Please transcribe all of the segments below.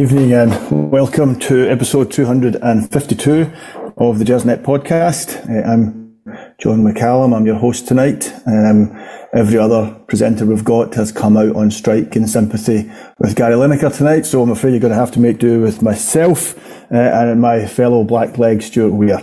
Evening and welcome to episode 252 of the Gersnet podcast. Uh, I'm John McCallum, I'm your host tonight. Um, every other presenter we've got has come out on strike in sympathy with Gary Lineker tonight, so I'm afraid you're going to have to make do with myself uh, and my fellow blackleg Stuart Weir.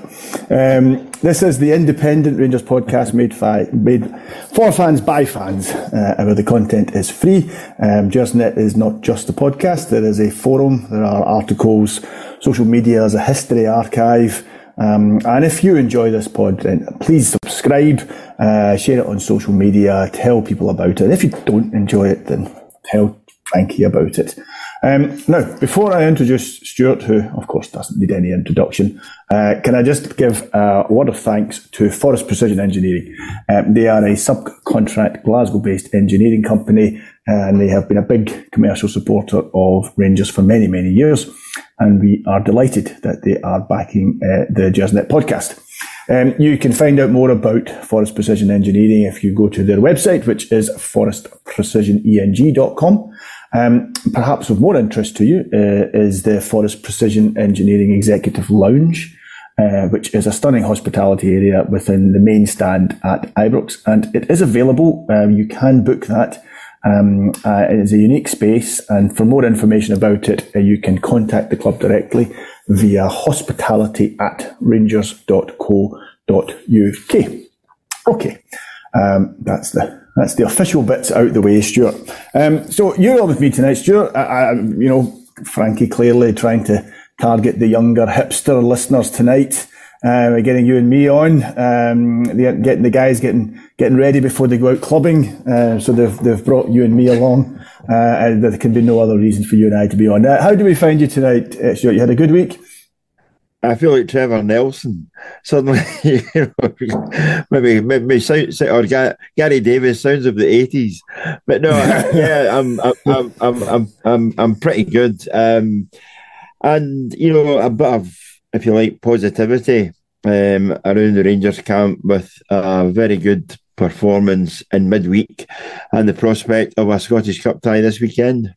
Um, this is the independent Rangers podcast made, fi- made for fans by fans, uh, where the content is free. Um, Gersnet is not just a podcast, there is a forum, there are articles, social media, there's a history archive. Um, and if you enjoy this pod, then please subscribe, uh, share it on social media, tell people about it. And if you don't enjoy it, then tell Frankie about it. Um, now, before I introduce Stuart, who of course doesn't need any introduction, uh, can I just give a word of thanks to Forest Precision Engineering? Um, they are a subcontract Glasgow-based engineering company, and they have been a big commercial supporter of Rangers for many, many years. And we are delighted that they are backing uh, the Gersnet podcast. Um, you can find out more about Forest Precision Engineering if you go to their website, which is forestprecisioneng.com. Um, perhaps of more interest to you uh, is the Forest Precision Engineering Executive Lounge, uh, which is a stunning hospitality area within the main stand at Ibrox, and it is available. Um, you can book that. Um, uh, it is a unique space, and for more information about it, uh, you can contact the club directly via hospitality at rangers.co.uk. Okay, um, that's the that's the official bits out the way, Stuart. Um, so you're on with me tonight, Stuart. I, I, you know, Frankie clearly trying to target the younger hipster listeners tonight. Uh, getting you and me on, um, getting the guys getting getting ready before they go out clubbing. Uh, so they've they've brought you and me along. Uh, and there can be no other reason for you and I to be on. Uh, how do we find you tonight, uh, Stuart? You had a good week. I feel like Trevor Nelson suddenly. You know, maybe maybe sound, or Gary Davies sounds of the eighties, but no, yeah, I'm I'm I'm I'm I'm I'm pretty good, um, and you know a bit of if you like positivity um, around the Rangers camp with a very good performance in midweek and the prospect of a Scottish Cup tie this weekend.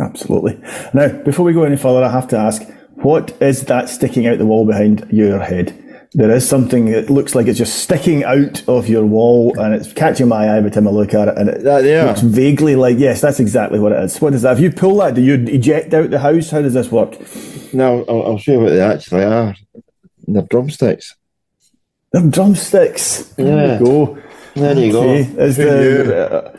Absolutely. Now, before we go any further, I have to ask what is that sticking out the wall behind your head? There is something that looks like it's just sticking out of your wall and it's catching my eye every time I look at it. And it uh, yeah. looks vaguely like, yes, that's exactly what it is. What is that? If you pull that, do you eject out the house? How does this work? No, I'll, I'll show you what they actually are. They're drumsticks. They're drumsticks. Yeah. There you go. There you go. Is the, uh,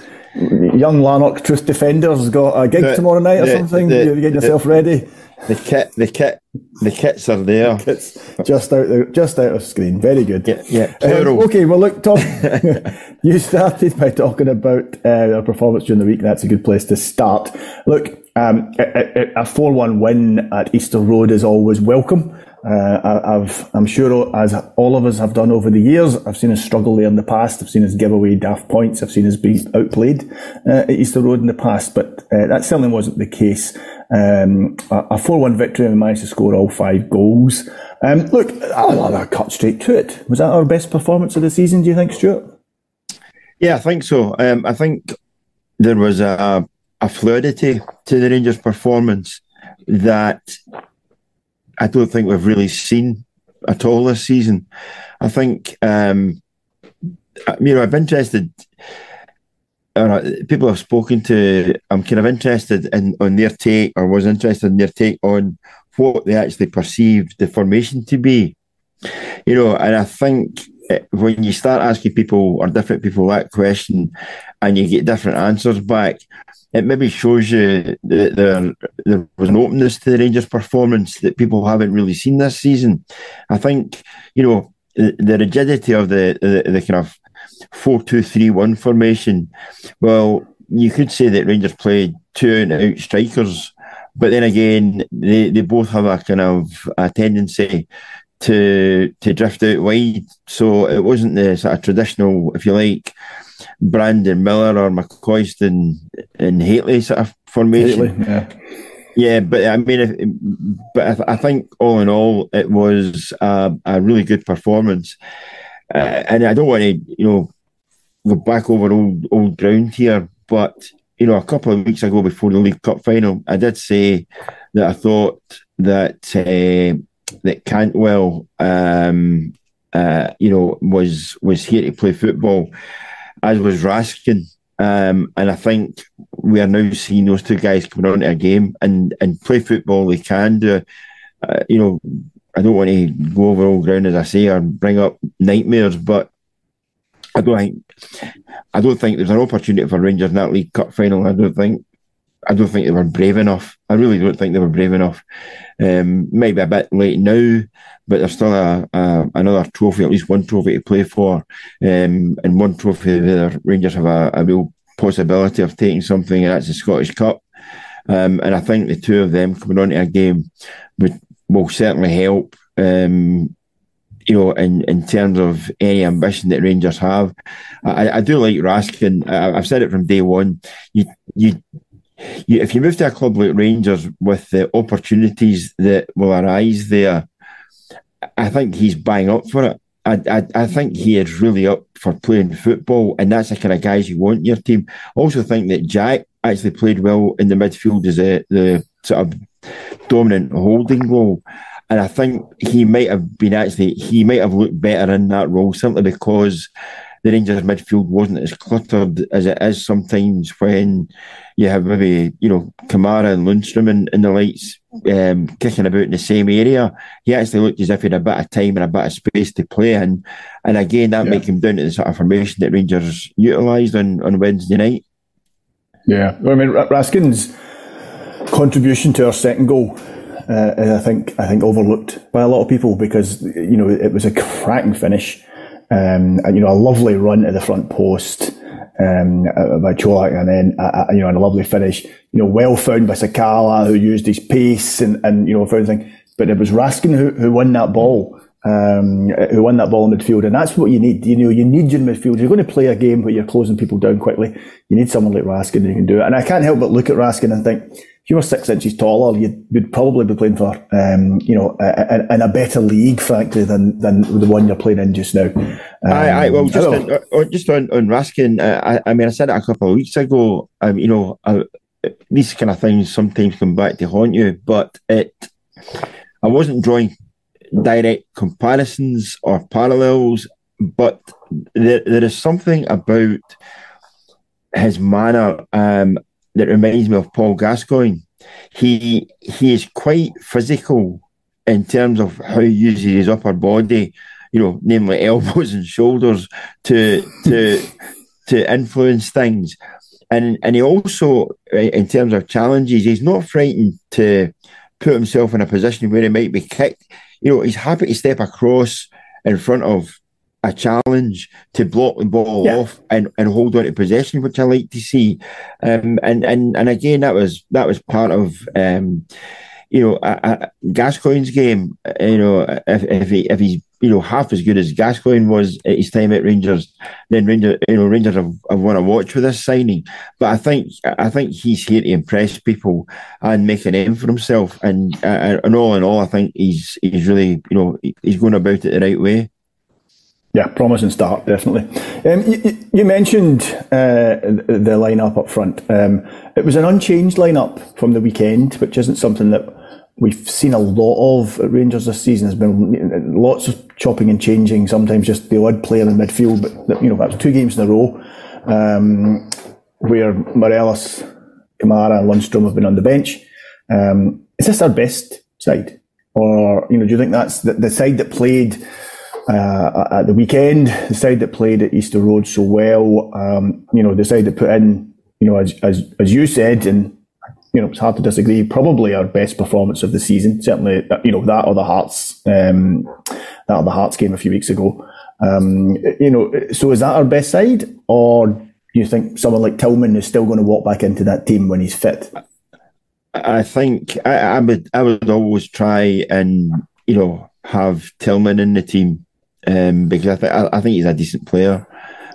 young Lanark Truth Defenders got a gig the, tomorrow night or the, something? The, You're getting yourself ready? The kit, the kit, the kits are there. Kits just out, the, just out of screen. Very good. Yeah, yeah. Um, okay, well, look, Tom, you started by talking about uh, our performance during the week. That's a good place to start. Look, um, a four-one win at Easter Road is always welcome. Uh, I've, I'm sure, as all of us have done over the years, I've seen us struggle there in the past. I've seen us give away daft points. I've seen us be outplayed uh, at Easter Road in the past, but uh, that certainly wasn't the case. Um, a 4 1 victory and we managed to score all five goals. Um, look, I'll, I'll cut straight to it. Was that our best performance of the season, do you think, Stuart? Yeah, I think so. Um, I think there was a, a fluidity to the Rangers' performance that I don't think we've really seen at all this season. I think, um, you know, I'm interested. Uh, people I've spoken to, I'm kind of interested in on their take, or was interested in their take on what they actually perceived the formation to be. You know, and I think Eh, when you start asking people or different people that question, and you get different answers back, it maybe shows you that there, there was an openness to the Rangers' performance that people haven't really seen this season. I think, you know, the, the rigidity of the, the, the kind of 4 2 3 1 formation, well, you could say that Rangers played two and out strikers, but then again, they, they both have a kind of a tendency to to drift out wide. So it wasn't the sort of traditional, if you like, Brandon Miller or McCoist and, and sort of formation. yeah. Yeah, but I mean, if, but I, I, think all in all, it was a, a really good performance. Uh, and I don't want to, you know, go back over old old ground here, but you know, a couple of weeks ago before the League Cup final, I did say that I thought that uh, that Cantwell, um, uh, you know, was was here to play football, as was Raskin. Um, and I think we are now seeing those two guys coming onto a game and, and play football they can do. Uh, you know, I don't want to go over all ground as I say or bring up nightmares, but I don't think I don't think there's an opportunity for Rangers in that League Cup final. I don't think I don't think they were brave enough. I really don't think they were brave enough. Um, maybe a bit late now, but there's still a, a, another trophy, at least one trophy to play for, um, and one trophy the Rangers have a, a, real possibility of taking something, and that's the Scottish Cup. Um, and I think the two of them coming onto a game would, will certainly help. Um, you know, in, in terms of any ambition that Rangers have, I, I do like Raskin. I, I've said it from day one. You you you, if you move to a club like Rangers with the opportunities that will arise there, I think he's buying up for it. I, I, I think he is really up for playing football, and that's the kind of guys you want in your team. I also think that Jack actually played well in the midfield as a, the sort of dominant holding role. And I think he might have been actually, he might have looked better in that role simply because the Rangers midfield wasn't as cluttered as it is sometimes when you have maybe, you know, Kamara and Lundstram and, and the lights um, kicking about in the same area. He actually looked as if he had a bit of time and a bit of space to play in. And again, that yeah. might come down to the sort of formation that Rangers utilised on, on Wednesday night. Yeah, I mean, Raskin's contribution to our second goal uh, I think I think overlooked by a lot of people because you know it was a cracking finish. Um, you know, a lovely run to the front post um, by Colak, and then uh, you know, and a lovely finish. You know, well found by Sakala, who used his pace and, and you know for everything. But it was Raskin who, who won that ball, um, who won that ball in midfield, and that's what you need. You know, you need your midfield. You're going to play a game where you're closing people down quickly. You need someone like Raskin who can do it. And I can't help but look at Raskin and think you were six inches taller, you'd, you'd probably be playing for, um, you know, in a better league, frankly, than than the one you're playing in just now. Um, I, I, well, just on, uh, just on, on Raskin, uh, I, I mean, I said it a couple of weeks ago. Um, you know, uh, these kind of things sometimes come back to haunt you, but it, I wasn't drawing direct comparisons or parallels, but there, there is something about his manner um, that reminds me of Paul Gascoigne. He he is quite physical in terms of how he uses his upper body, you know, namely elbows and shoulders to to to influence things. And and he also, in terms of challenges, he's not frightened to put himself in a position where he might be kicked. You know, he's happy to step across in front of a challenge to block the ball yeah. off and, and hold on to possession, which I like to see. Um, and, and and again, that was that was part of um, you know a, a Gascoigne's game. You know, if if he if he's you know half as good as Gascoigne was at his time at Rangers, then Rangers you know Rangers have, have won a watch with this signing. But I think I think he's here to impress people and make a name for himself. And uh, and all in all, I think he's he's really you know he's going about it the right way. Yeah, promising start, definitely. Um, you, you, mentioned uh, the lineup up front. Um, it was an unchanged lineup from the weekend, which isn't something that we've seen a lot of at Rangers this season. There's been lots of chopping and changing, sometimes just the odd player in midfield, but you know, that's two games in a row um, where Morelos, Kamara, and Lundstram have been on the bench. Um, is this our best side? Or, you know, do you think that's the, the side that played uh, at the weekend, the side that played at Easter Road so well, um, you know, the side that put in, you know, as, as, as you said, and, you know, it's hard to disagree, probably our best performance of the season. Certainly, you know, that or the Hearts, um, that or the Hearts game a few weeks ago. Um, you know, so is that our best side? Or do you think someone like Tillman is still going to walk back into that team when he's fit? I think I, I would I would always try and you know have Tillman in the team um, because I, th- I, I think he's a decent player.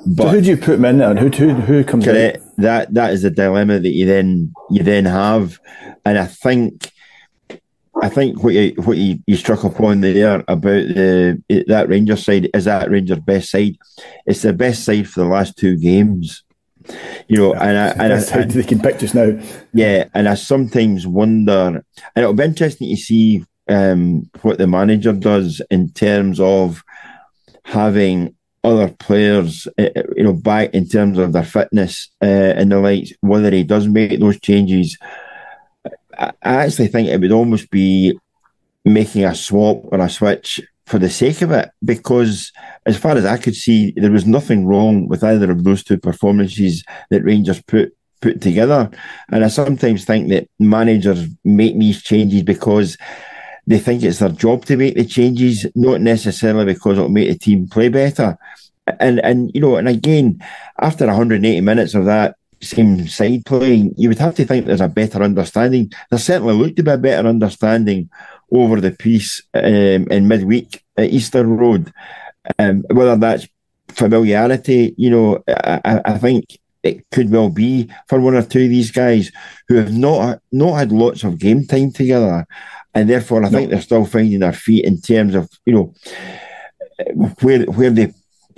But so who do you put him in there, and who who who comes correct, in? That that is the dilemma that you then you then have, and I think I think what you what you, you struck upon there about the that Rangers side is that Rangers best side. It's the best side for the last two games, You know, and I, and That's I, they can pick just now. yeah, and I sometimes wonder, and it'll be interesting to see um, what the manager does in terms of having other players, uh, you know, back in terms of their fitness uh, and the likes. Whether he does make those changes, I, I actually think it would almost be making a swap or a switch for the sake of it, because as far as I could see, there was nothing wrong with either of those two performances that Rangers put put together. And I sometimes think that managers make these changes because they think it's their job to make the changes, not necessarily because it'll make the team play better. And and you know, and again, after 180 minutes of that same side playing, you would have to think there's a better understanding. There certainly looked to be a better understanding over the piece um, in midweek at Easter Road. Um, whether that's familiarity, you know, I, I think it could well be for one or two of these guys who have not not had lots of game time together, and therefore I think they're still finding their feet in terms of you know where where they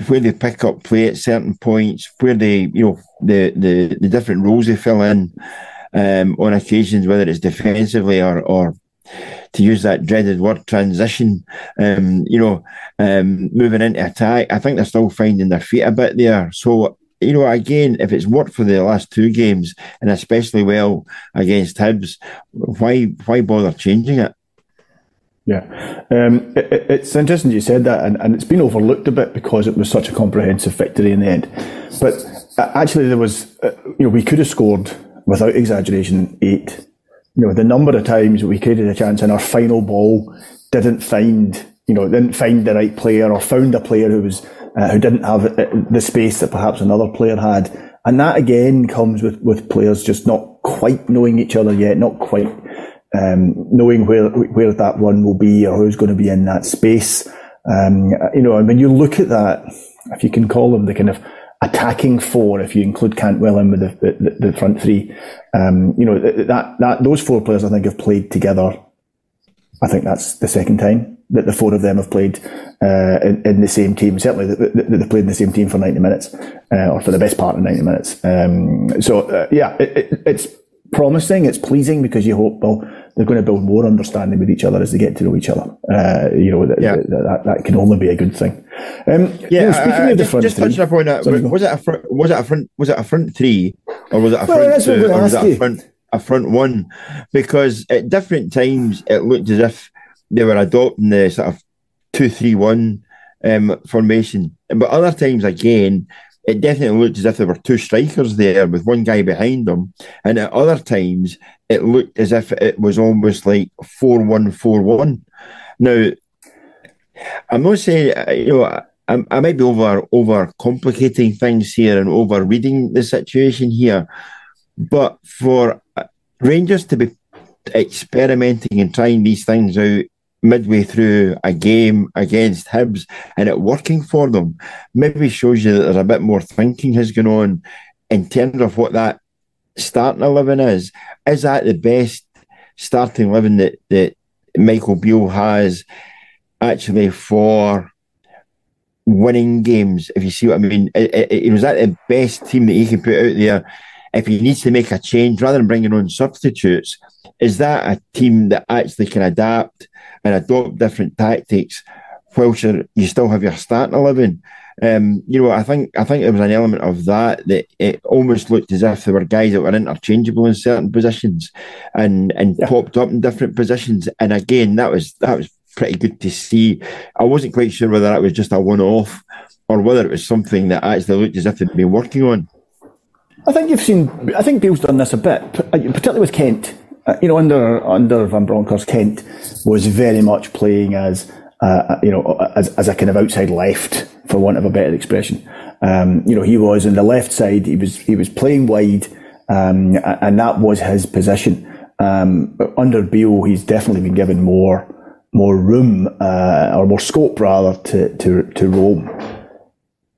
where they pick up play at certain points, where they you know the the, the different roles they fill in um, on occasions, whether it's defensively or or to use that dreaded word transition, um, you know, um, moving into attack. I think they're still finding their feet a bit there. So you know, again, if it's worked for the last two games and especially well against Hibs, why why bother changing it? Yeah, um, it, it's interesting you said that, and, and it's been overlooked a bit because it was such a comprehensive victory in the end. But uh, actually, there was, uh, you know, we could have scored without exaggeration eight. You know, the number of times we created a chance and our final ball didn't find, you know, didn't find the right player or found a player who was uh, who didn't have uh, the space that perhaps another player had. And that again comes with, with players just not quite knowing each other yet, not quite um, knowing where where that one will be or who's going to be in that space. Um, you know, and when you look at that, if you can call them the kind of attacking four, if you include Cantwell in with the, the, the front three, um, you know that that those four players I think have played together. I think that's the second time that the four of them have played uh, in, in, the same team. Certainly, they've played in the same team for ninety minutes, uh, or for the best part of ninety minutes. Um, so, uh, yeah, it, it, it's promising. It's pleasing because you hope well they're going to build more understanding with each other as they get to know each other. Uh, you know that, yeah. that, that, that can only be a good thing. Um, yeah, you know, speaking of the front just three, touching upon that, was it a front, was it a front was it a front three or was it a well, front two or was it a front a front one? Because at different times it looked as if they were adopting the sort of two three one um, formation, but other times again it definitely looked as if there were two strikers there with one guy behind them. And at other times, it looked as if it was almost like 4 1 4 1. Now, I'm not saying, you know, I, I might be over over complicating things here and over reading the situation here, but for Rangers to be experimenting and trying these things out midway through a game against Hibs and it working for them maybe shows you that there's a bit more thinking has gone on in terms of what that starting eleven is. Is that the best starting eleven that, that Michael Beale has actually for winning games? If you see what I mean, it, it, it was that the best team that he can put out there. If he needs to make a change rather than bringing on substitutes, is that a team that actually can adapt and adopt different tactics whilst you still have your starting eleven. Um, you know, I think I think there was an element of that that it almost looked as if there were guys that were interchangeable in certain positions and and yeah. popped up in different positions. And again, that was that was pretty good to see. I wasn't quite sure whether that was just a one off or whether it was something that actually looked as if they'd been working on. I think you've seen. I think Beale's done this a bit, particularly with Kent. Uh, you know, under under Van Bronckhorst, Kent was very much playing as uh, you know as, as a kind of outside left, for want of a better expression. Um, you know, he was on the left side. He was he was playing wide, um, and that was his position. Um, under Beale, he's definitely been given more more room uh, or more scope rather to to to roam.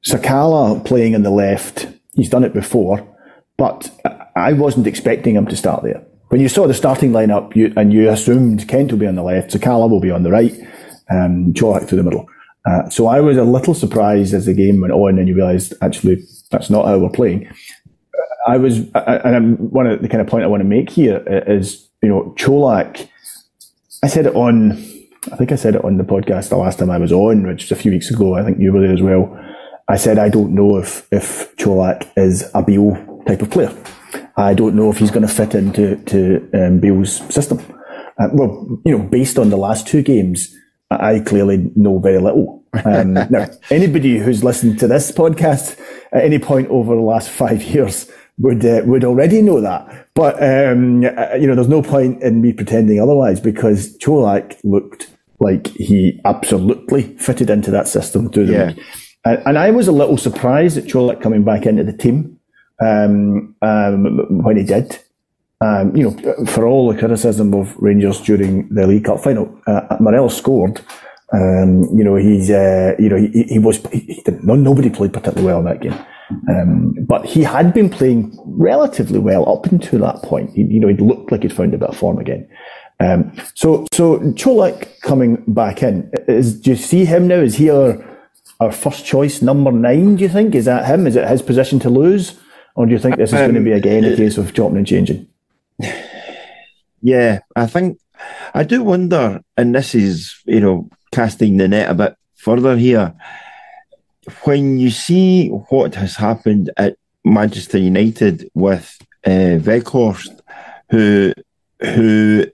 Sakala playing on the left, he's done it before, but I wasn't expecting him to start there when you saw the starting lineup, you, and you assumed Kent will be on the left, Sakala will be on the right, and Colak through the middle. Uh, so I was a little surprised as the game went on, and you realised actually that's not how we're playing. I was, and one of the kind of point I want to make here is, you know, Čolak, I said it on, I think I said it on the podcast the last time I was on, which was a few weeks ago. I think you were there as well. I said I don't know if if Čolak is a Beale type of player. I don't know if he's going to fit into to um, Beale's system. Uh, well, you know, based on the last two games, I clearly know very little. Um, now, anybody who's listened to this podcast at any point over the last five years would uh, would already know that. But um, uh, you know, there's no point in me pretending otherwise because Čolak looked like he absolutely fitted into that system through the yeah. week. And, and, I was a little surprised at Čolak coming back into the team um, um, when he did. Um, you know, for all the criticism of Rangers during the League Cup final, uh, Morelos scored. Um, you know, he's, uh, you know, he, he was, he, he no, nobody played particularly well in that game. Um, but he had been playing relatively well up until that point. He, you know, he looked like he'd found a bit of form again. Um, so, so Čolak coming back in, is, do you see him now? Is he our, our first choice number nine, do you think? Is that him? Is it his position to lose? Or do you think this is um, going to be again a case of chopping and changing? Yeah, I think I do wonder, and this is, you know, casting the net a bit further here. When you see what has happened at Manchester United with uh, Weghorst, who, who,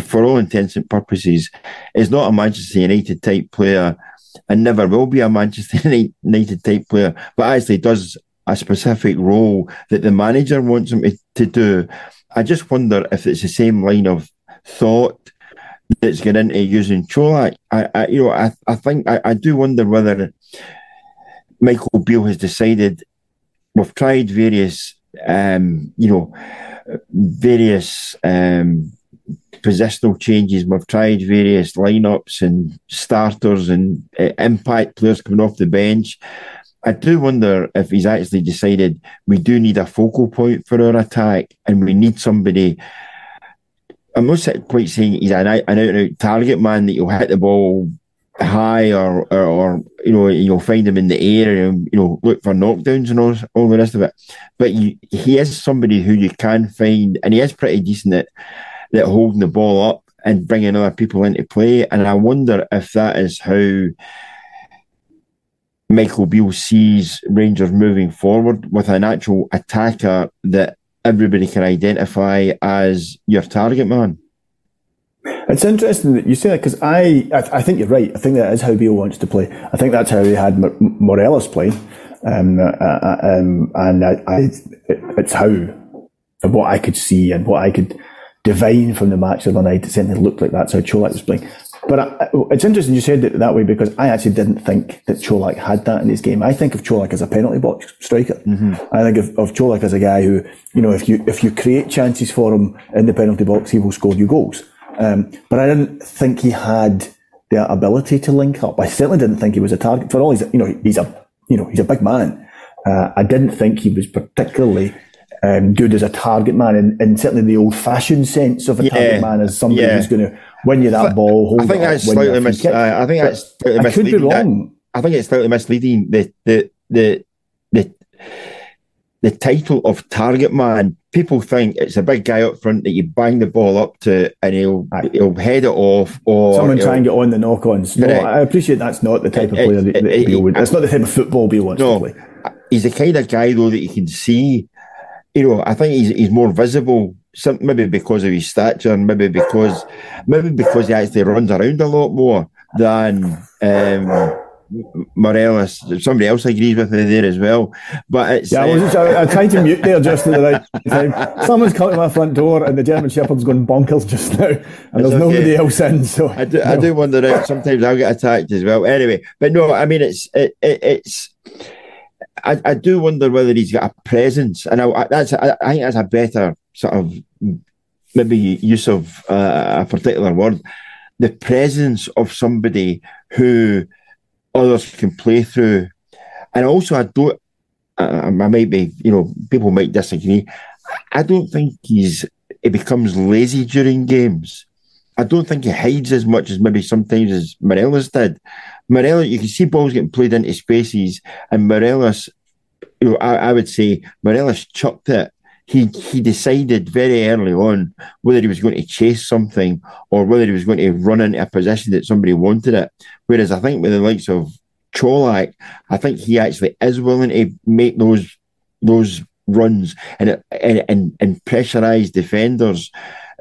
for all intents and purposes, is not a Manchester United type player and never will be a Manchester United type player, but actually does a specific role that the manager wants him to, do. I just wonder if it's the same line of thought that's going into using Čolak. I, I you know, I, I think I, I do wonder whether Michael Beale has decided we've tried various, um, you know, various um, positional changes. We've tried various lineups and starters and uh, impact players coming off the bench. I do wonder if he's actually decided we do need a focal point for our attack and we need somebody. I'm not quite saying he's an, an out target man that you'll hit the ball high or, or, or, you know you'll find him in the air and you know look for knockdowns and all, all the rest of it but you, he is somebody who you can find and he is pretty decent at, at holding the ball up and bringing other people into play and I wonder if that is how Michael Beale sees Rangers moving forward with an actual attacker that everybody can identify as your target man. It's interesting that you say that because I, I, I, think you're right. I think that is how Beale wants to play. I think that's how he had Morelos play, um, uh, uh, um, and I, I, it's how, from what I could see and what I could divine from the match the other night, it certainly looked like that's how Čolak was playing. But I, it's interesting you said it that way because I actually didn't think that Čolak had that in his game. I think of Čolak as a penalty box striker. Mm-hmm. I think of, of Čolak as a guy who, you know, if you if you create chances for him in the penalty box, he will score you goals. Um, but I didn't think he had the ability to link up. I certainly didn't think he was a target. For all he's, you know, he's a, you know, he's a big man. Uh, I didn't think he was particularly um, good as a target man, and, and certainly the old-fashioned sense of a yeah, target man as somebody yeah. who's going to win you're that ball. I think that's slightly mis- uh, I think that's slightly I could be wrong. I think it's slightly misleading. The the the the the title of target man. People think it's a big guy up front that you bang the ball up to and he'll he'll head it off or someone try and get on the knock-ons. No, I appreciate that's not the type it, of player it, that, that it, would. It's not the type of football Beale wants no, to play. He's the kind of guy though that you can see. You know, I think he's he's more visible some, maybe because of his stature, maybe because maybe because he actually runs around a lot more than um. Somebody else agrees with me there as well. But it's yeah, I was, just, I, I tried to mute there just at the right time. Someone's come to my front door, and the German Shepherd's gone bonkers just now, and there's okay. nobody else in. So I do, I do wonder if sometimes I'll get attacked as well. Anyway, but no, I mean it's it, it, it's. I, I do wonder whether he's got a presence, and I, that's I, I think that's a better sort of maybe use of uh, a particular word, the presence of somebody who others can play through. And also, I don't, uh, I might be, you know, people might disagree. I don't think he's, he becomes lazy during games. I don't think he hides as much as maybe sometimes as Morelos did. Morelos, you can see balls getting played into spaces, and Morelos you know, I, I would say Morelos chucked it he he decided very early on whether he was going to chase something or whether he was going to run into a position that somebody wanted it. Whereas I think with the likes of Colak, I think he actually is willing to make those those runs and and and, and pressurize defenders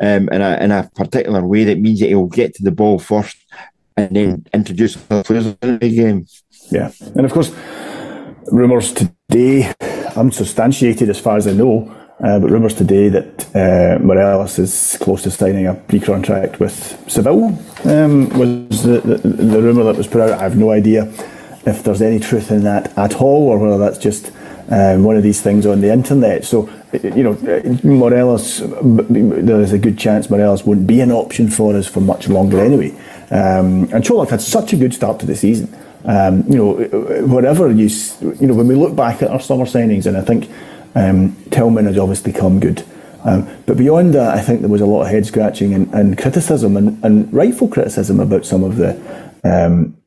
um, in a in a particular way that means that he'll get to the ball first and then introduce other players in the game. Yeah, and of course, rumours today unsubstantiated as far as I know uh, but rumours today that uh, Morelos is close to signing a pre-contract with Seville um, was the, the, the rumour that was put out. I have no idea if there's any truth in that at all, or whether that's just um, one of these things on the internet. So, you know, Morelos, there is a good chance Morelos won't be an option for us for much longer anyway. Um, and Colak had such a good start to the season. Um, you know, whatever you, you know, when we look back at our summer signings, and I think um, Tillman has obviously come good. Um, but beyond that, I think there was a lot of head scratching and, and criticism and, and, rightful criticism about some of the um,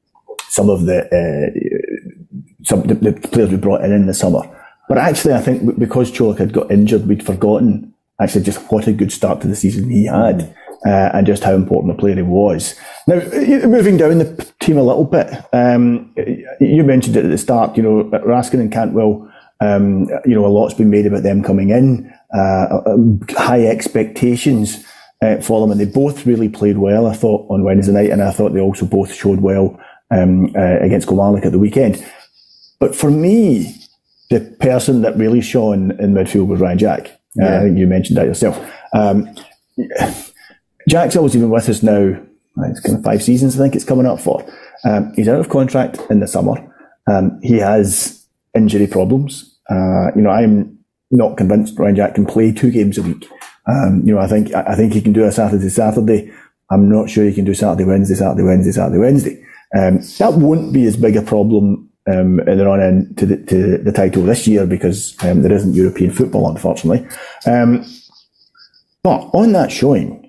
some of the, uh, some the, the, players we brought in in the summer. But actually, I think because Colak had got injured, we'd forgotten actually just what a good start to the season he had. Uh, and just how important a player he was. Now, moving down the team a little bit, um, you mentioned it at the start, you know, Raskin and Cantwell um, you know, a lot's been made about them coming in, uh, um, high expectations uh, for them, and they both really played well. I thought on Wednesday night, and I thought they also both showed well um, uh, against Kilmarnock at the weekend. But for me, the person that really shone in midfield was Ryan Jack. Uh, yeah. I think you mentioned that yourself. Um, Jack's obviously been with us now. It's kind of five seasons, I think it's coming up for. Um, he's out of contract in the summer. Um, he has injury problems. Uh, you know, I'm not convinced Ryan Jack can play two games a week. Um, you know, I think I think he can do a Saturday Saturday. I'm not sure he can do Saturday Wednesday Saturday Wednesday Saturday Wednesday. Um, that won't be as big a problem um, in the run in to the, to the title this year because um, there isn't European football, unfortunately. Um, but on that showing,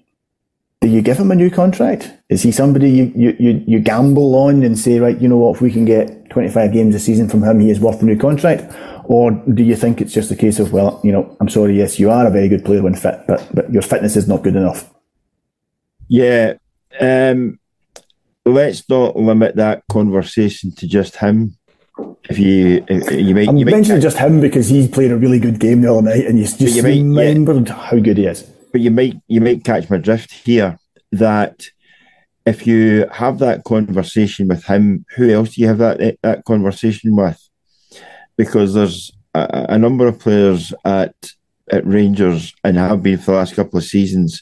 do you give him a new contract? Is he somebody you, you, you, you gamble on and say, right, you know what, if we can get 25 games a season from him, he is worth a new contract? Or do you think it's just a case of, well, you know, I'm sorry, yes, you are a very good player when fit, but, but your fitness is not good enough? Yeah. Um, let's not limit that conversation to just him. If you, if you might, I'm you mentioning just him because he played a really good game the other night, and you just you remembered yeah. how good he is but you might you might catch my drift here that if you have that conversation with him, who else do you have that that conversation with? Because there's a, a number of players at at Rangers and have been for the last couple of seasons.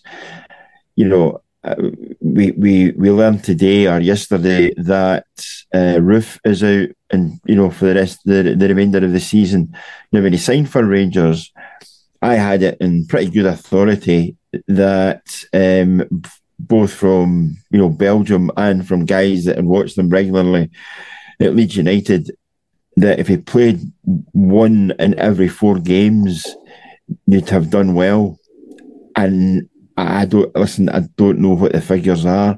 You know, uh, we we we learned today or yesterday that uh, Roofe is out, and you know for the rest the the remainder of the season. Now, when he signed for Rangers, I had it in pretty good authority that um, both from you know Belgium and from guys that had watched them regularly at Leeds United that if he played one in every four games, you'd have done well. And I don't listen. I don't know what the figures are,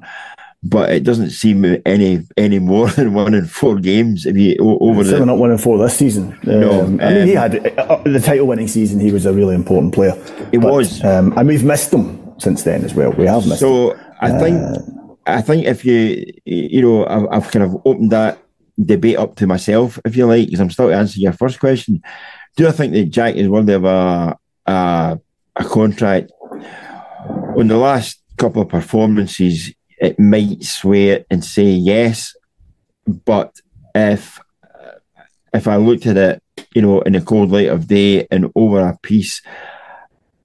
but it doesn't seem any any more than one in four games. If you over certainly not one in four this season. No, um, I mean he um, had uh, the title winning season. He was a really important player. He but, was, um, and we've missed him since then as well. We have missed. So him. I think uh, I think if you you know I've, I've, kind of opened that debate up to myself, if you like, because I'm still answering your first question. Do I think that Jack is worthy of a a, a contract? On the last couple of performances, it might it and say yes. But if if I looked at it, you know, in the cold light of day and over a piece,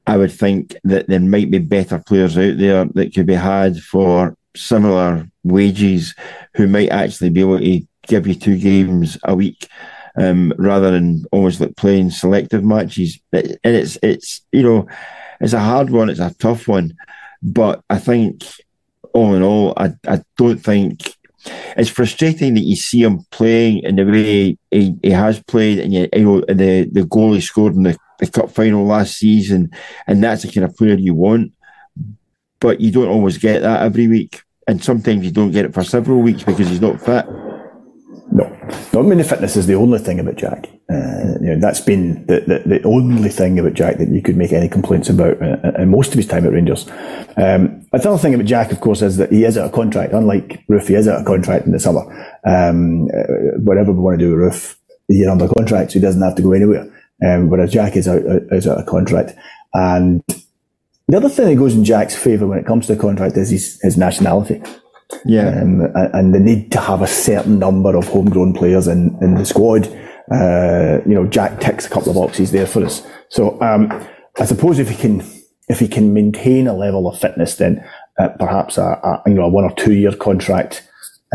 I would think that there might be better players out there that could be had for similar wages who might actually be able to give you two games a week um, rather than almost like playing selective matches. And it's it's you know it's a hard one, it's a tough one, but I think all in all, I, I don't think it's frustrating that you see him playing in the way he, he has played, and you, you know the the goal he scored in the, the cup final last season, and that's the kind of player you want. But you don't always get that every week, and sometimes you don't get it for several weeks because he's not fit. No, I mean the fitness is the only thing about Jack. Uh, you know, that's been the, the, the, only thing about Jack that you could make any complaints about in, uh, most of his time at Rangers. Um, another thing about Jack, of course, is that he is out of contract. Unlike Roofe, he is out of contract in the summer. Um, uh, whatever we want to do with Roofe, he's under contract, so he doesn't have to go anywhere. Um, whereas Jack is out, is out of contract. And the other thing that goes in Jack's favour when it comes to the contract is his, his nationality. Yeah. Um, and the need to have a certain number of homegrown players in, in the squad. Uh, you know, Jack ticks a couple of boxes there for us. So, um, I suppose if he can, if he can maintain a level of fitness, then uh, perhaps a, a, you know, a one or two year contract,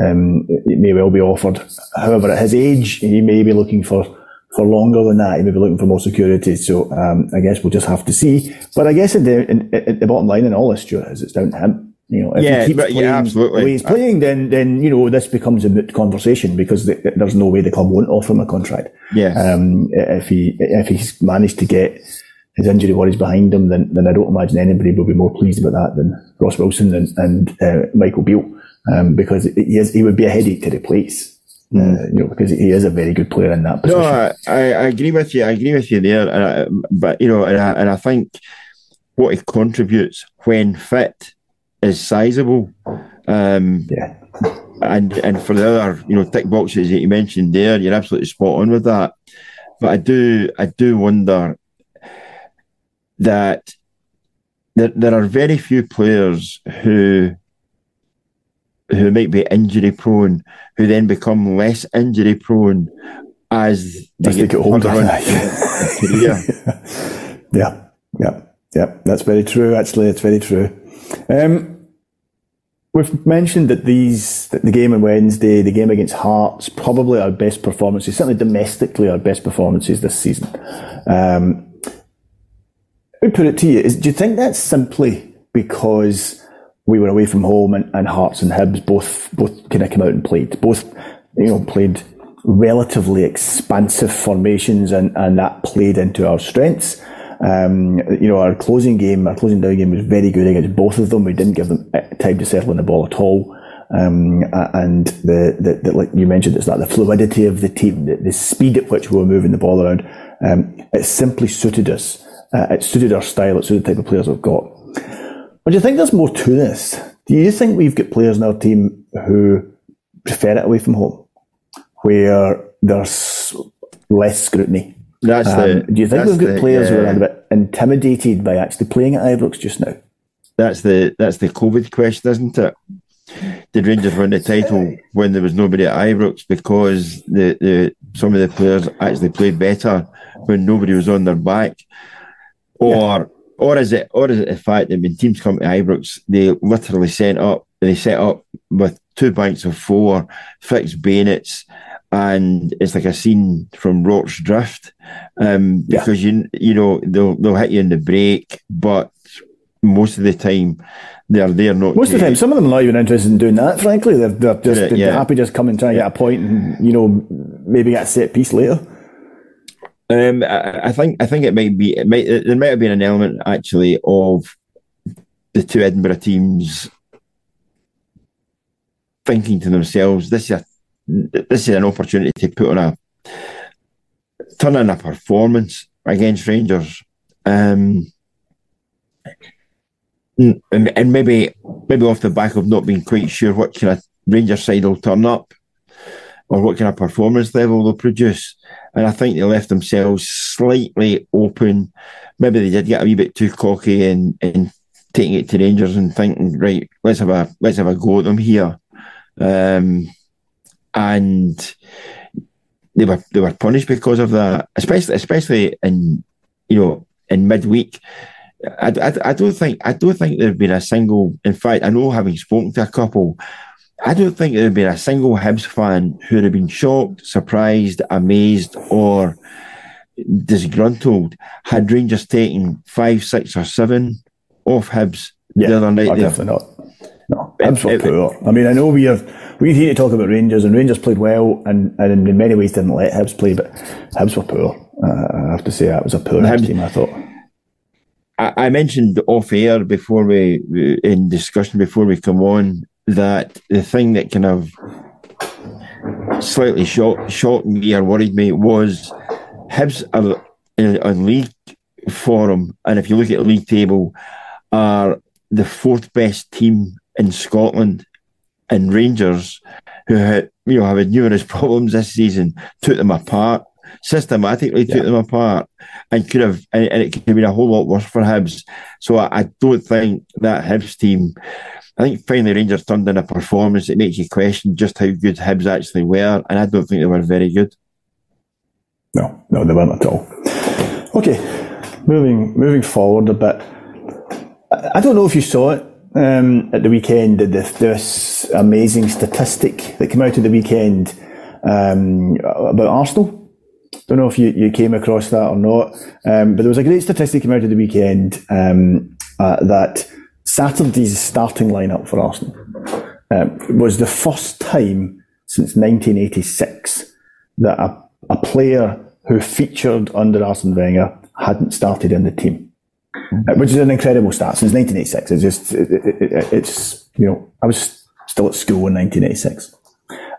um, it may well be offered. However, at his age, he may be looking for, for longer than that. He may be looking for more security. So, um, I guess we'll just have to see. But I guess at the, in, in, the bottom line in all this, Stuart, is it's down to him. You know, if yeah, he keeps playing yeah, absolutely. the way he's playing, then then you know this becomes a moot conversation because the, there's no way the club won't offer him a contract. Yeah. Um, if he if he's managed to get his injury worries behind him, then then I don't imagine anybody will be more pleased about that than Ross Wilson and, and uh, Michael Beale, um, because he is he would be a headache to replace. Mm. Uh, you know, because he is a very good player in that position. No, I, I agree with you. I agree with you there. I, but you know, and I, and I think what he contributes when fit is sizable. Um, yeah. And and for the other, you know, tick boxes that you mentioned there, you're absolutely spot on with that. But I do I do wonder that there, there are very few players who who might be injury prone, who then become less injury prone as they, get, get older. career. yeah, yeah, yeah. That's very true. Actually, it's very true. Um, we've mentioned that these, that the game on Wednesday, the game against Hearts, probably our best performances, certainly domestically our best performances this season. Um, I put it to you, is, do you think that's simply because we were away from home and, and Hearts and Hibs both both kind of came out and played, both you know played relatively expansive formations and, and that played into our strengths. Um, you know, our closing game, our closing down game was very good against both of them. We didn't give them uh, time to settle in the ball at all. Um, and the, the, the, like you mentioned, it's like the fluidity of the team, the, the speed at which we were moving the ball around. Um, it simply suited us. Uh, it suited our style. It suited the type of players we've got. But do you think there's more to this? Do you think we've got players in our team who prefer it away from home, where there's less scrutiny? That's um, the. Do you think we've got the, players who are a bit intimidated by actually playing at Ibrox just now? That's the that's the COVID question, isn't it? Did Rangers win the title when there was nobody at Ibrox because the, the some of the players actually played better when nobody was on their back, or yeah. or is it or is it the fact that when teams come to Ibrox they literally set up they set up with two banks of four fixed bayonets and it's like a scene from Rorke's Drift, um, because yeah. you you know they'll they'll hit you in the break, but most of the time they're there not. Most to, of the time, some of them are not even interested in doing that. Frankly, they're, they're just they're happy just come and try and get a point, and you know maybe get a set piece later. Um, I, I think I think it might be it might there might have been an element actually of the two Edinburgh teams thinking to themselves, "This is a this is an opportunity to put on a turn in a performance against Rangers. Um, and, and maybe maybe off the back of not being quite sure what kind of Rangers side will turn up or what kind of performance level they'll produce. And I think they left themselves slightly open. Maybe they did get a wee bit too cocky and, and taking it to Rangers and thinking, right, let's have a let's have a go at them here. Um, and they were they were punished because of that, especially especially in you know in midweek. I, I, I don't think I don't think there'd been a single. In fact, I know having spoken to a couple, I don't think there'd been a single Hibs fan who'd have been shocked, surprised, amazed, or disgruntled had Rangers taken five, six, or seven off Hibs yeah, the other night. Definitely not. No, Hibs were poor. I mean, I know we are we're here to talk about Rangers, and Rangers played well, and, and in many ways didn't let Hibs play, but Hibs were poor. Uh, I have to say that was a poor Hibs team. I thought. I, mentioned off air before we in discussion before we come on that the thing that kind of slightly shocked, shocked me or worried me was Hibs are on league forum, and if you look at the league table, are the fourth best team in Scotland, and Rangers, who had, you know have numerous problems this season, took them apart systematically yeah. took them apart and could have and, it could have been a whole lot worse for Hibs. So I, I don't think that Hibs team I think finally Rangers turned in a performance that makes you question just how good Hibs actually were, and I don't think they were very good. No, no, they weren't at all. Okay, moving moving forward a bit. I don't know if you saw it um, at the weekend. This, this amazing statistic that came out of the weekend um, about Arsenal. Don't know if you, you came across that or not, um, but there was a great statistic came out of the weekend um, uh, that Saturday's starting lineup for Arsenal um, was the first time since 1986 that a, a player who featured under Arsene Wenger hadn't started in the team, which is an incredible stat since 1986. It's just, it, it, it's, you know, I was still at school in 1986.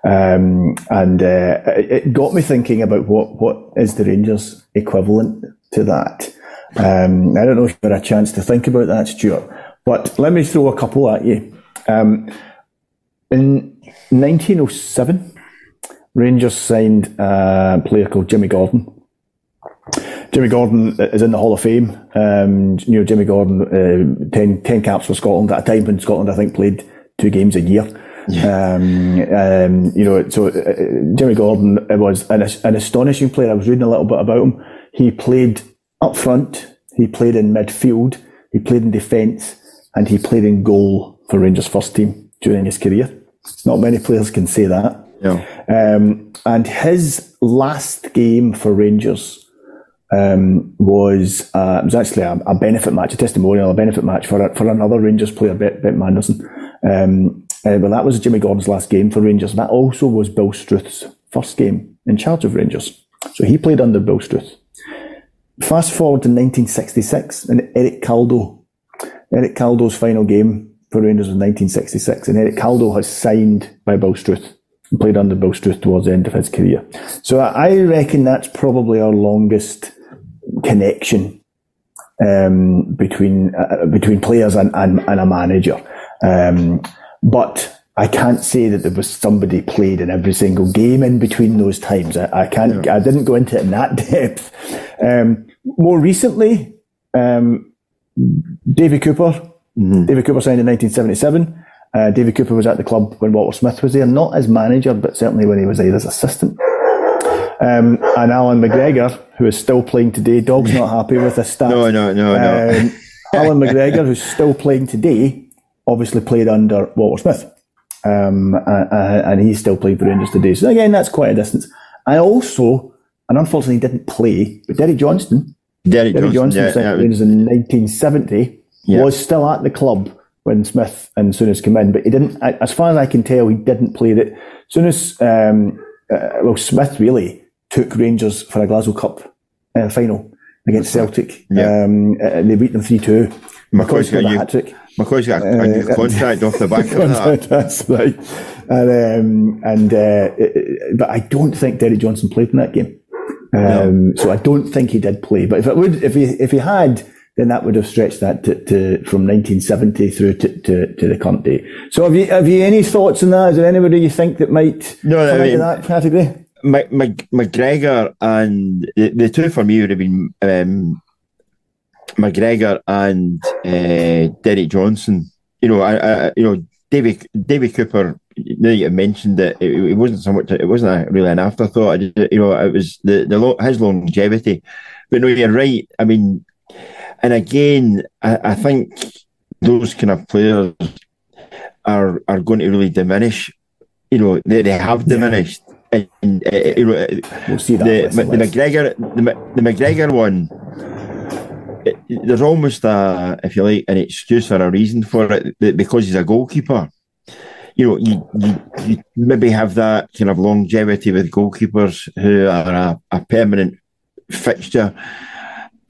Um, and uh, it got me thinking about what, what is the Rangers equivalent to that. Um, I don't know if you had a chance to think about that, Stuart. But let me throw a couple at you. Um, in 1907, Rangers signed a player called Jimmy Gordon. Jimmy Gordon is in the Hall of Fame. Um, you know, Jimmy Gordon, uh, 10, 10 caps for Scotland at a time when Scotland, I think, played two games a year. Yeah. Um, um, you know, so uh, Jimmy Gordon was an, an astonishing player. I was reading a little bit about him. He played up front. He played in midfield. He played in defence and he played in goal for Rangers first team during his career. Not many players can say that. Yeah. Um, and his last game for Rangers um, was uh, was actually a, a, benefit match, a testimonial, a benefit match for for another Rangers player, Bert, Bert Manderson. Um, uh, but that was Jimmy Gordon's last game for Rangers. That also was Bill Struth's first game in charge of Rangers. So he played under Bill Struth. Fast forward to 1966, and Eric Caldow Eric Caldow's final game for Rangers was 1966, and Eric Caldow has signed by Bill Struth and played under Bill Struth towards the end of his career. So I reckon that's probably our longest connection um, between uh, between players and, and, and a manager. Um, but I can't say that there was somebody played in every single game in between those times. I, I can't. I didn't go into it in that depth. Um, more recently, um, Davy Cooper. Mm-hmm. Davy Cooper signed in 1977. Uh, Davy Cooper was at the club when Walter Smith was there, not as manager, but certainly when he was there as assistant. Um, and Allan McGregor, who is still playing today. Dog's not happy with this stat. No, no, no, no. Um, Allan McGregor, who's still playing today, obviously played under Walter Smith. Um, uh, and he's still playing for Rangers today. So again, that's quite a distance. I also, and unfortunately didn't play, but Derek Johnstone, Derek, Derek Johnstone, Johnstone yeah, Rangers in 1970, yeah. was still at the club when Smith and Souness came in, but he didn't, as far as I can tell, he didn't play it. Souness, um, uh, well, Smith really took Rangers for a Glasgow Cup uh, final against Celtic. Yeah. Um, uh, they beat them 3 2. McCoist got a hat trick. McCoist got a, a uh, contract off the back of that. That's right. And, um, and uh, but I don't think Derek Johnstone played in that game. Um, no. So I don't think he did play. But if it would, if he if he had, then that would have stretched that to, to from 1970 through to, to, to, the current day. So have you have you any thoughts on that? Is there anybody you think that might no, I mean, that category? McGregor and the, the, two for me would have been um, McGregor and uh, Derek Johnstone. You know, I, I you know David David Cooper now you mentioned it, it, it wasn't so much. It wasn't a, really an afterthought. I Just, you know, it was the the his longevity. But no, you're right. I mean, and again, I, I think those kind of players are are going to really diminish. You know, they, they have diminished. And, and uh, you know, we'll see that the, the McGregor, the, the McGregor one. It, there's almost a, if you like, an excuse or a reason for it because he's a goalkeeper you know, you, you, you maybe have that kind of longevity with goalkeepers who are a, a permanent fixture.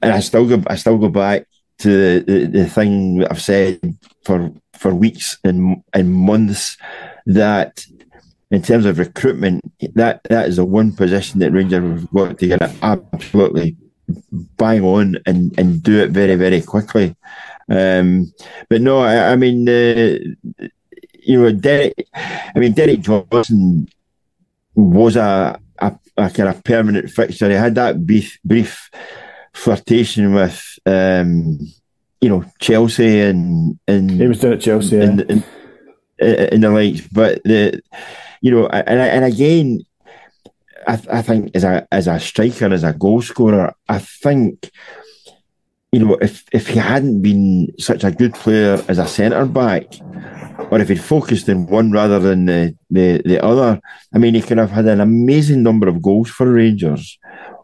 And I still go, I still go back to the, the thing that I've said for for weeks and and months that in terms of recruitment, that that is the one position that Rangers have got to get absolutely bang on and, and do it very very quickly. Um, but no, I, I mean, uh, you know, Derek. I mean, Derek Johnstone was a, a, a kind of permanent fixture. He had that brief brief flirtation with, um, you know, Chelsea and and he was doing at Chelsea and, and, and, the likes. But the, you know, and and again, I, I think as a as a striker, as a goal scorer, I think you know, if if he hadn't been such a good player as a centre back, or if he'd focused in one rather than the, the, the other, I mean, he could have had an amazing number of goals for Rangers,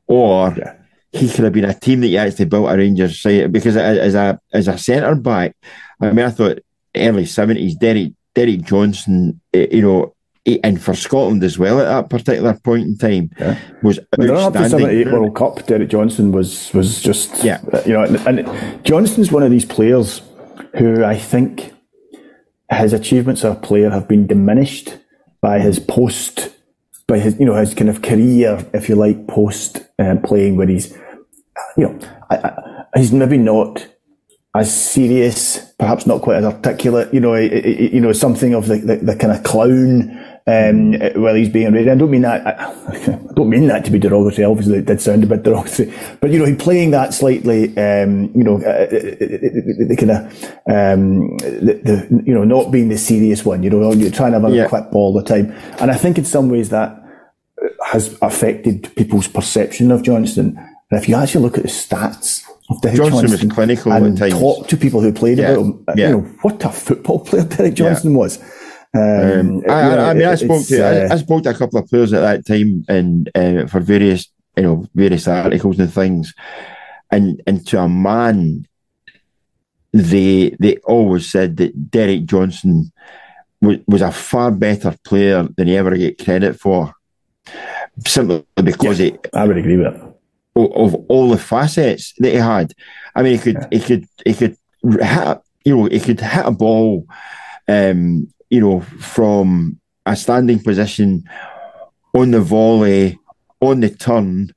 or yeah. he could have been a team that you actually built a Rangers side. Because as a as a centre back, I mean, I thought early seventies, Derek Derek Johnstone, eh, you know, Eh, and for Scotland as well at that particular point in time yeah. was when up to seventy eight World Cup. Derek Johnstone was was just yeah, you know, and, and Johnstone's one of these players who I think his achievements as a player have been diminished by his post, by his you know his kind of career, if you like, post uh, playing, where he's you know I, I, he's maybe not as serious, perhaps not quite as articulate, you know, eh, eh, you know, something of the, the, the kind of clown um, while he's being raised. I don't mean that. I, I, don't mean that to be derogatory. Obviously, it did sound a bit derogatory, but you know, he playing that slightly, um, you know, uh, the, the kind of, um, the, the, you know, not being the serious one. You know, you're trying to have a yeah. clip all the time, and I think in some ways that has affected people's perception of Johnstone. And if you actually look at the stats of Derek Johnstone, Johnstone was clinical and talk to people who played yeah. about him, yeah. you know, what a football player Derek Johnstone was. Um, um, I, I, I, mean, I spoke to uh, I, I, spoke to a couple of players at that time, and uh, for various you know various articles and things, and and to a man, they they always said that Derek Johnstone was, was a far better player than he ever get credit for, simply because yeah, I would agree with that. Of, of, all the facets that he had, I mean, he could yeah. he could he could hit you know he could hit a ball. Um, you know, from a standing position on the volley, on the turn,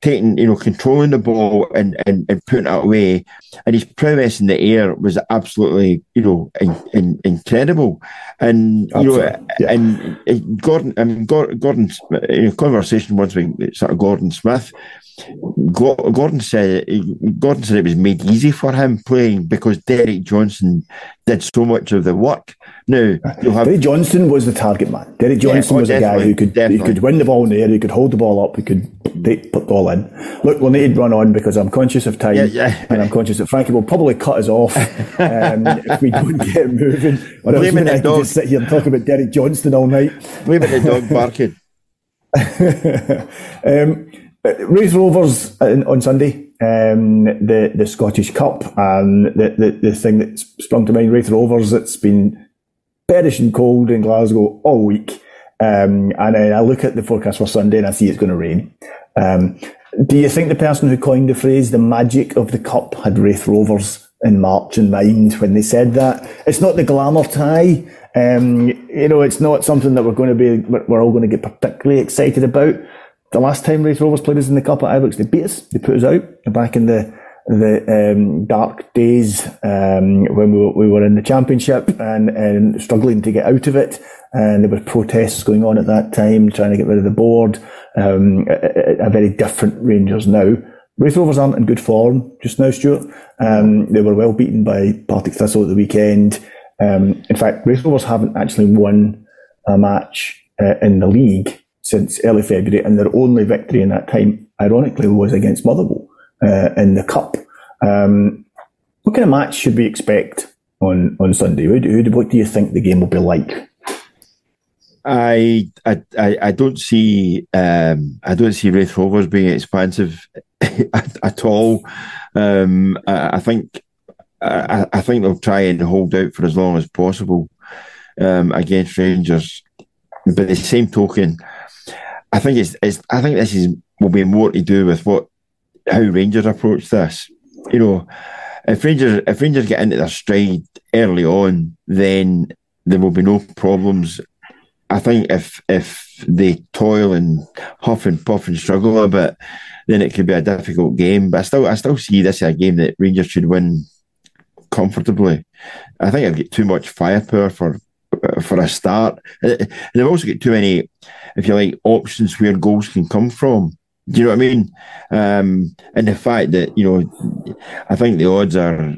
taking, you know, controlling the ball and, and, and putting it away. And his prowess in the air was absolutely, you know, in, in, incredible. And, you absolutely. know, yeah. and Gordon, I mean, Gordon's in a conversation once with sort of Gordon Smith, Gordon said Gordon said it was made easy for him playing because Derek Johnstone did so much of the work. Now, you'll have, Derek Johnstone was the target man. Derek Johnstone yeah, oh, was a guy who could he could win the ball in the air, he could hold the ball up, he could take, put the ball in. Look, we'll need to run on because I'm conscious of time, yeah, yeah. and I'm conscious that Frankie will probably cut us off um, if we don't get moving. Or Blaming else I dog. just sit here and talk about Derek Johnstone all night. Blaming the dog barking. um, Rovers on Sunday, um, the the Scottish Cup, and the, the, the thing that sprung to mind, Raith Rovers, it's been perishing cold in Glasgow all week. Um, and then I look at the forecast for Sunday and I see it's going to rain. Um, do you think the person who coined the phrase "the magic of the cup" had Raith Rovers in March in mind when they said that? It's not the glamour tie. Um, you know, it's not something that we're going to be, we're all going to get particularly excited about. The last time Raith Rovers played us in the Cup at Ibrox, they beat us. They put us out back in the the um, dark days um, when we were, we were in the championship and, and struggling to get out of it. And there were protests going on at that time, trying to get rid of the board. Um, a, a, very different Rangers now. Raith Rovers aren't in good form just now, Stuart. Um, they were well beaten by Partick Thistle at the weekend. Um, in fact, Raith Rovers haven't actually won a match uh, in the league since early February, and their only victory in that time, ironically, was against Motherwell uh, in the cup. Um, what kind of match should we expect on on Sunday? Who, who, what do you think the game will be like? I I I don't see um, I don't see Raith Rovers being expansive at, at, all. Um, I, I, think I, I, think they'll try and hold out for as long as possible um, against Rangers. But the same token, I think it's, it's I think this is will be more to do with what how Rangers approach this. You know, if Rangers if Rangers get into their stride early on, then there will be no problems I think if if they toil and huff and puff and struggle a bit, then it could be a difficult game. But I still I still see this as a game that Rangers should win comfortably. I think I've got too much firepower for for a start. And they've also got too many, if you like, options where goals can come from. Do you know what I mean? Um, and the fact that you know, I think the odds are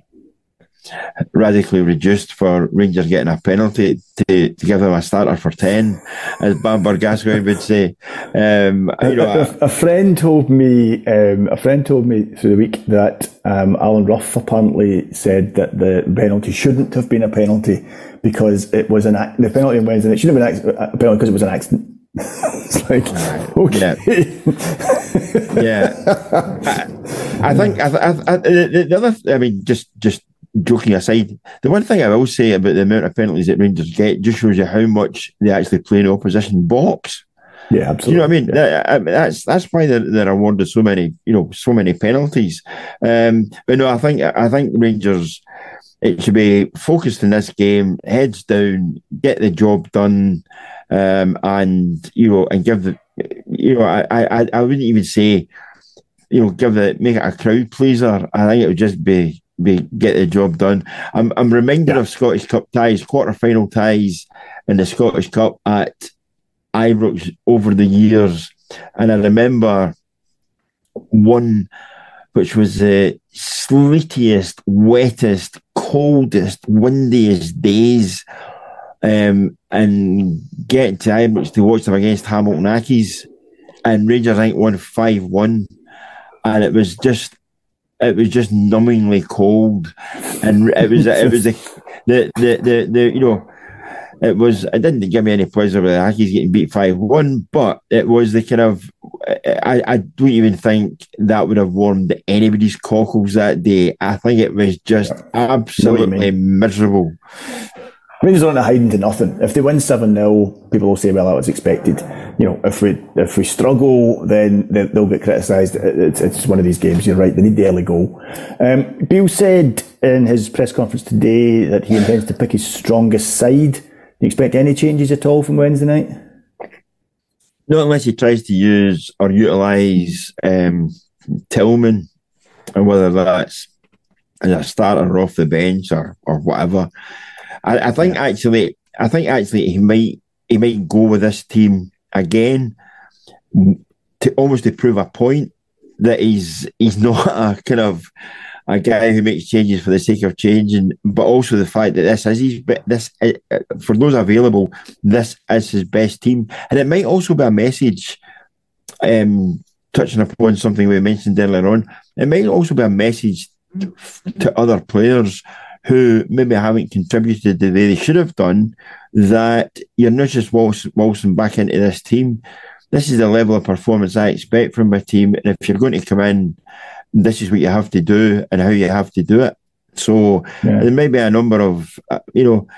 radically reduced for Rangers getting a penalty to, to give them a starter for 10, as Bamber Gascoigne would say. Um, you know, a, a, friend told me, um, a friend told me through the week that um, Alan Rough apparently said that the penalty shouldn't have been a penalty because it was an the penalty on Wednesday. It shouldn't have been a penalty because it was an accident. it's like okay. Yeah, yeah. I, I think I, I, I, the, the other. I mean, just just joking aside, the one thing I will say about the amount of penalties that Rangers get just shows you how much they actually play in opposition box. Yeah, absolutely. You know what I mean? That, I that's that's why they're, they're awarded so many, you know, so many penalties. Um, but no, I think I think Rangers it should be focused in this game, heads down, get the job done, um, and you know, and give the, you know, I I I wouldn't even say, you know, give it make it a crowd pleaser. I think it would just be be get the job done. I'm I'm reminded yeah. of Scottish Cup ties, quarter final ties in the Scottish Cup at Ibrox over the years, and I remember one which was the sleetiest, wettest, coldest, windiest days. Um, and getting to Ibrox to watch them against Hamilton Accies, and Rangers I think won five one, and it was just it was just numbingly cold, and it was it was the the the the, the you know it was it didn't give me any pleasure with the Accies getting beat five one, but it was the kind of I, I don't even think that would have warmed anybody's cockles that day. I think it was just absolutely miserable. Rangers aren't hiding to nothing. If they win seven 0 people will say, "Well, that was expected." You know, if we if we struggle, then they'll get criticised. It's, it's one of these games. You're right; they need the early goal. Um, Beale said in his press conference today that he intends to pick his strongest side. Do you expect any changes at all from Wednesday night? Not unless he tries to use or utilise um, Tillman, and whether that's as a starter off the bench or or whatever. I, I think yeah. actually, I think actually he might he might go with this team again to almost to prove a point that he's he's not a kind of a guy who makes changes for the sake of changing, but also the fact that this is his this uh, uh, for those available, this is his best team, and it might also be a message. Um, touching upon something we mentioned earlier on, it might also be a message to other players who maybe haven't contributed the way they should have done, that you're not just waltzing back into this team. This is the level of performance I expect from my team. And if you're going to come in, this is what you have to do and how you have to do it. So yeah. there may be a number of, uh, you know,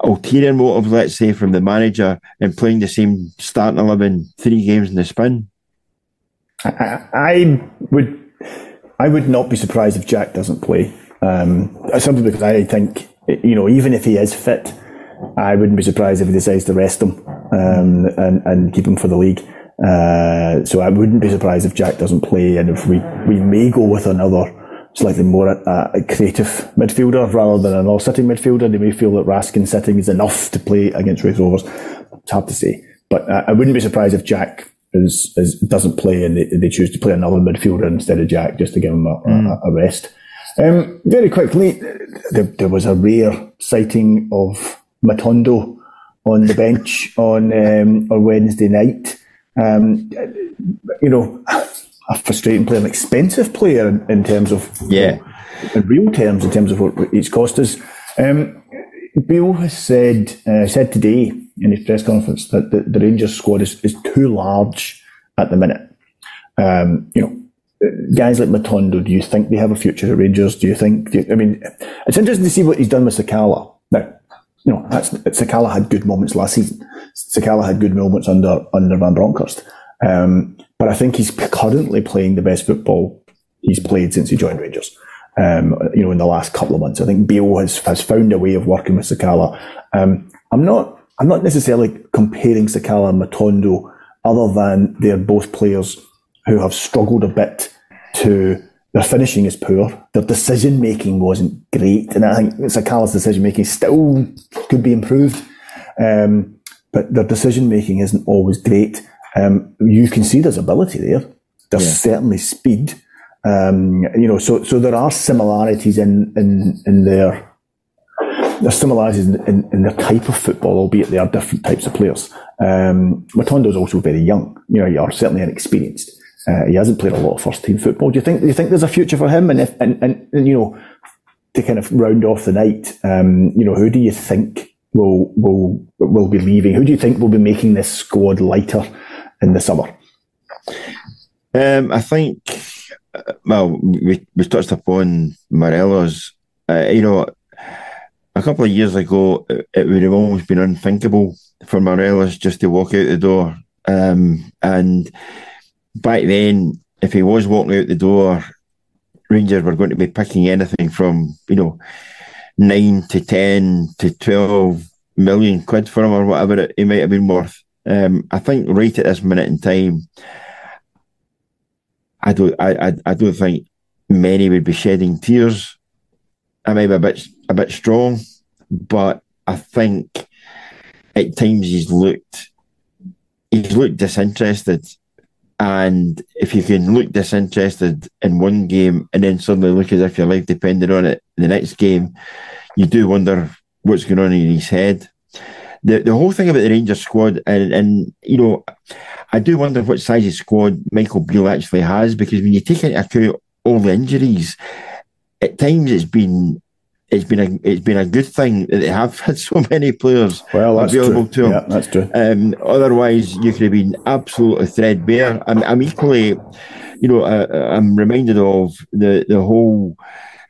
ulterior motives, let's say, from the manager in playing the same starting 11 three games in the spin. I, I would I would not be surprised if Jack doesn't play. Um, simply because I think, you know, even if he is fit, I wouldn't be surprised if he decides to rest him um, and, and keep him for the league. Uh, so I wouldn't be surprised if Jack doesn't play, and if we, we may go with another slightly more uh, creative midfielder rather than an all sitting midfielder. They may feel that Raskin sitting is enough to play against Raith Rovers. It's hard to say, but uh, I wouldn't be surprised if Jack is, is doesn't play and they, they, choose to play another midfielder instead of Jack just to give him a, mm. a, a rest. Um, very quickly, there, there, was a rare sighting of Matondo on the bench on um, on Wednesday night. Um, you know, a frustrating player, an expensive player in, in terms of yeah, in real terms, in terms of what it's cost us. Um, Beale has said uh, said today in his press conference that the, the Rangers squad is, is too large at the minute. Um, you know, guys like Matondo, do you think they have a future at Rangers? Do you think? Do you, I mean, it's interesting to see what he's done with Sakala. Now, you know, that's, Sakala had good moments last season. Sakala had good moments under under Van Bronckhorst. Um, but I think he's currently playing the best football he's played since he joined Rangers. Um, you know, in the last couple of months, I think Beale has has found a way of working with Sakala. Um, I'm not I'm not necessarily comparing Sakala and Matondo, other than they're both players who have struggled a bit to their finishing is poor. Their decision making wasn't great, and I think Sakala's decision making still could be improved. Um, but their decision making isn't always great. Um, you can see there's ability there. There's yeah. certainly speed. Um, you know, so so there are similarities in in in their there's similarities in, in, in, their type of football, albeit they are different types of players. Um, Matondo is also very young. You know, you are certainly inexperienced. Uh, he hasn't played a lot of first team football. Do you think? Do you think there's a future for him? And if and, and, and you know, to kind of round off the night, um, you know, who do you think will will will be leaving? Who do you think will be making this squad lighter in the summer? Um, I think. Well, we we touched upon Morelos. Uh, you know, a couple of years ago, it, it would have almost been unthinkable for Morelos just to walk out the door. Um, and back then, if he was walking out the door, Rangers were going to be picking anything from, you know, nine to 10 to 12 million quid for him or whatever it, he might have been worth. Um, I think right at this minute in time, I don't, I, I, I don't think many would be shedding tears. I may be a bit, a bit strong, but I think at times he's looked, he's looked disinterested and if you can look disinterested in one game and then suddenly look as if your life depended on it in the next game, you do wonder what's going on in his head. The the whole thing about the Rangers squad, and, and you know, I do wonder what size of squad Michael Beale actually has because when you take into account all the injuries, at times it's been it's been a it's been a good thing that they have had so many players well, available true. to them. Yeah, that's true. Um, otherwise, you could have been absolutely threadbare. I'm, I'm equally, you know, uh, I'm reminded of the the whole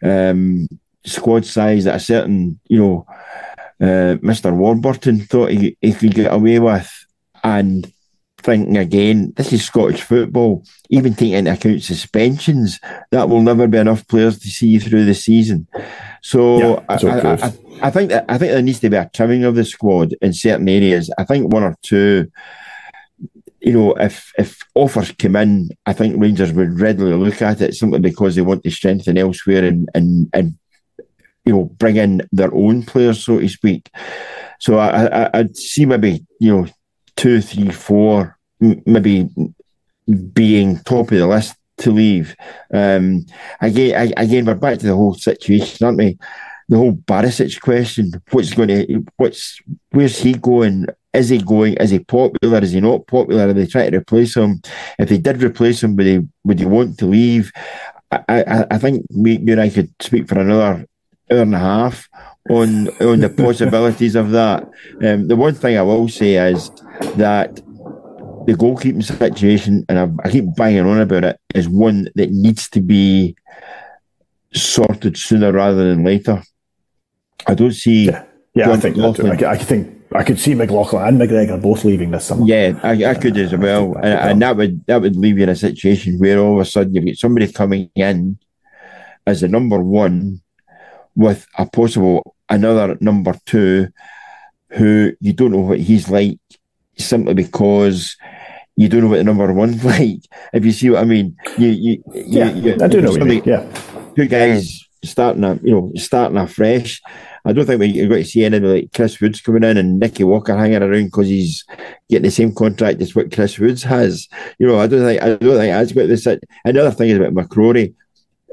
um, squad size that a certain, you know, uh, Mr. Warburton thought he, he could get away with, and thinking again, this is Scottish football. Even taking into account suspensions, that will never be enough players to see you through the season. So yeah, I, I, I, I, think that I think there needs to be a trimming of the squad in certain areas. I think one or two. You know, if if offers come in, I think Rangers would readily look at it simply because they want to strengthen elsewhere and and and you know bring in their own players, so to speak. So I, I I'd see maybe you know two, three, four, maybe being top of the list to leave. Um, again, again, we're back to the whole situation, aren't we? The whole Barisic question: What's going to? What's where's he going? Is he going? Is he popular? Is he not popular? Are they trying to replace him? If they did replace him, would he would he want to leave? I, I, I think we, you and I could speak for another hour and a half on on the possibilities of that. Um, the one thing I will say is that the goalkeeping situation, and I, I, keep banging on about it, is one that needs to be sorted sooner rather than later. I don't see. Yeah, yeah I think I, I, think I could see McLaughlin and McGregor both leaving this summer. Yeah, I, I could as well, and, and, that would that would leave you in a situation where all of a sudden you've got somebody coming in as the number one with a possible another number two who you don't know what he's like simply because you don't know what the number one's like. If you see what I mean, you, you, yeah, you, I do know what you mean. Yeah, two guys starting a, you know, starting afresh. I don't think we're going to see anything like Chris Woods coming in and Nicky Walker hanging around because he's getting the same contract as what Chris Woods has. You know, I don't think I don't think that's what this. Another thing is about McCrorie.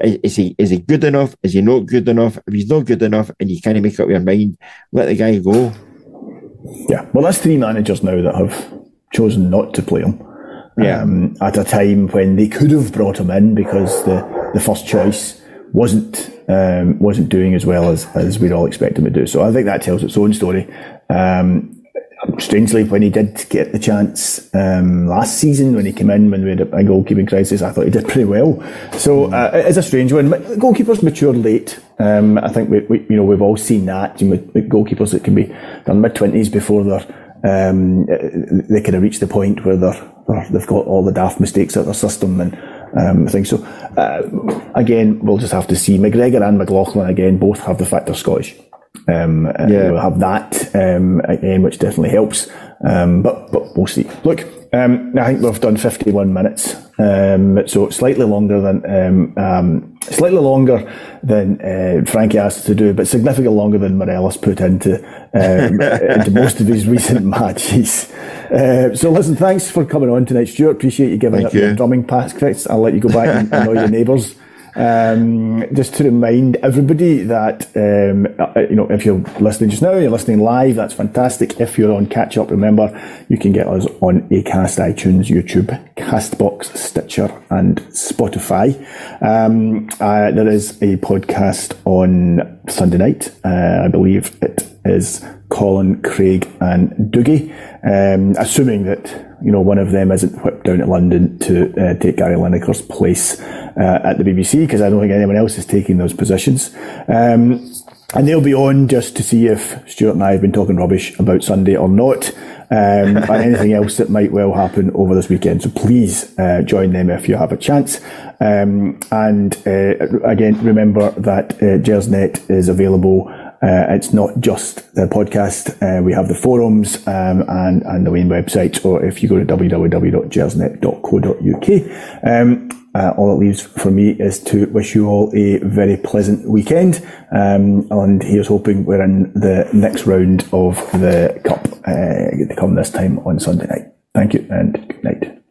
Is he is he good enough? Is he not good enough? If he's not good enough and you kind of make up your mind, let the guy go. Yeah, well, that's three managers now that have chosen not to play him. Yeah. Um, at a time when they could have brought him in because the, the first choice wasn't um, wasn't doing as well as, as we'd all expect him to do. So I think that tells its own story. Um, strangely, when he did get the chance um, last season, when he came in when we had a, goalkeeping crisis, I thought he did pretty well. So uh, it's a strange one. Goalkeepers mature late. Um, I think we, we, you know we've all seen that. You know, goalkeepers that can be done mid twenties before they're um, they kind of reach the point where they're, they're, they've got all the daft mistakes out their system and um, things. So uh, again, we'll just have to see. McGregor and McLaughlin again both have the fact Scottish. Um, yeah. We'll have that um, again, which definitely helps. Um, but but we'll see. Look, um, I think we've done 51 minutes, um, so slightly longer than um, um, slightly longer than uh, Frankie asked to do, but significantly longer than Morelos put into um, into most of his recent matches. Uh, so listen, thanks for coming on tonight, Stuart. Appreciate you giving Thank up you. your drumming pass, I'll let you go back and annoy your neighbours. Um, just to remind everybody that um, uh, you know if you're listening just now, you're listening live. That's fantastic. If you're on catch up, remember you can get us on Acast, iTunes, YouTube, Castbox, Stitcher, and Spotify. Um, uh, there is a podcast on Sunday night. Uh, I believe it is Colin, Craig, and Doogie. Um, assuming that you know one of them isn't whipped down to London to uh, take Gary Lineker's place uh, at the BBC because I don't think anyone else is taking those positions. Um, and they'll be on just to see if Stuart and I have been talking rubbish about Sunday or not, um, and anything else that might well happen over this weekend. So please uh, join them if you have a chance. Um, and uh, again, remember that uh, Gersnet is available uh, it's not just the podcast. Uh, we have the forums um, and, and the main website. Or if you go to www.gersnet.co.uk, um, uh, all it leaves for me is to wish you all a very pleasant weekend. Um, and here's hoping we're in the next round of the cup uh, come this time on Sunday night. Thank you and good night.